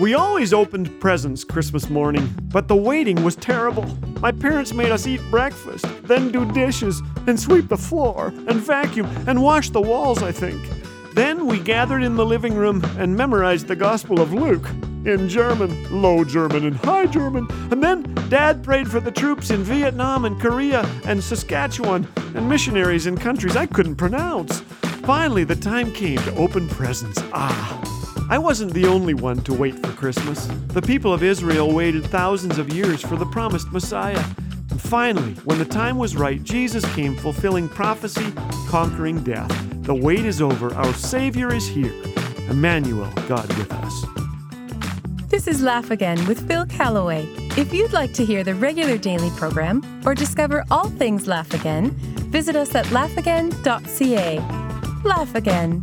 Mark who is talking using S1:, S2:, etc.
S1: We always opened presents Christmas morning, but the waiting was terrible. My parents made us eat breakfast, then do dishes, and sweep the floor, and vacuum, and wash the walls, I think. Then we gathered in the living room and memorized the Gospel of Luke in German, Low German, and High German. And then Dad prayed for the troops in Vietnam and Korea and Saskatchewan and missionaries in countries I couldn't pronounce. Finally, the time came to open presents. Ah! I wasn't the only one to wait for Christmas. The people of Israel waited thousands of years for the promised Messiah. And finally, when the time was right, Jesus came fulfilling prophecy, conquering death. The wait is over. Our Savior is here. Emmanuel, God with us.
S2: This is Laugh Again with Phil Callaway. If you'd like to hear the regular daily program or discover all things Laugh Again, visit us at laughagain.ca. Laugh Again,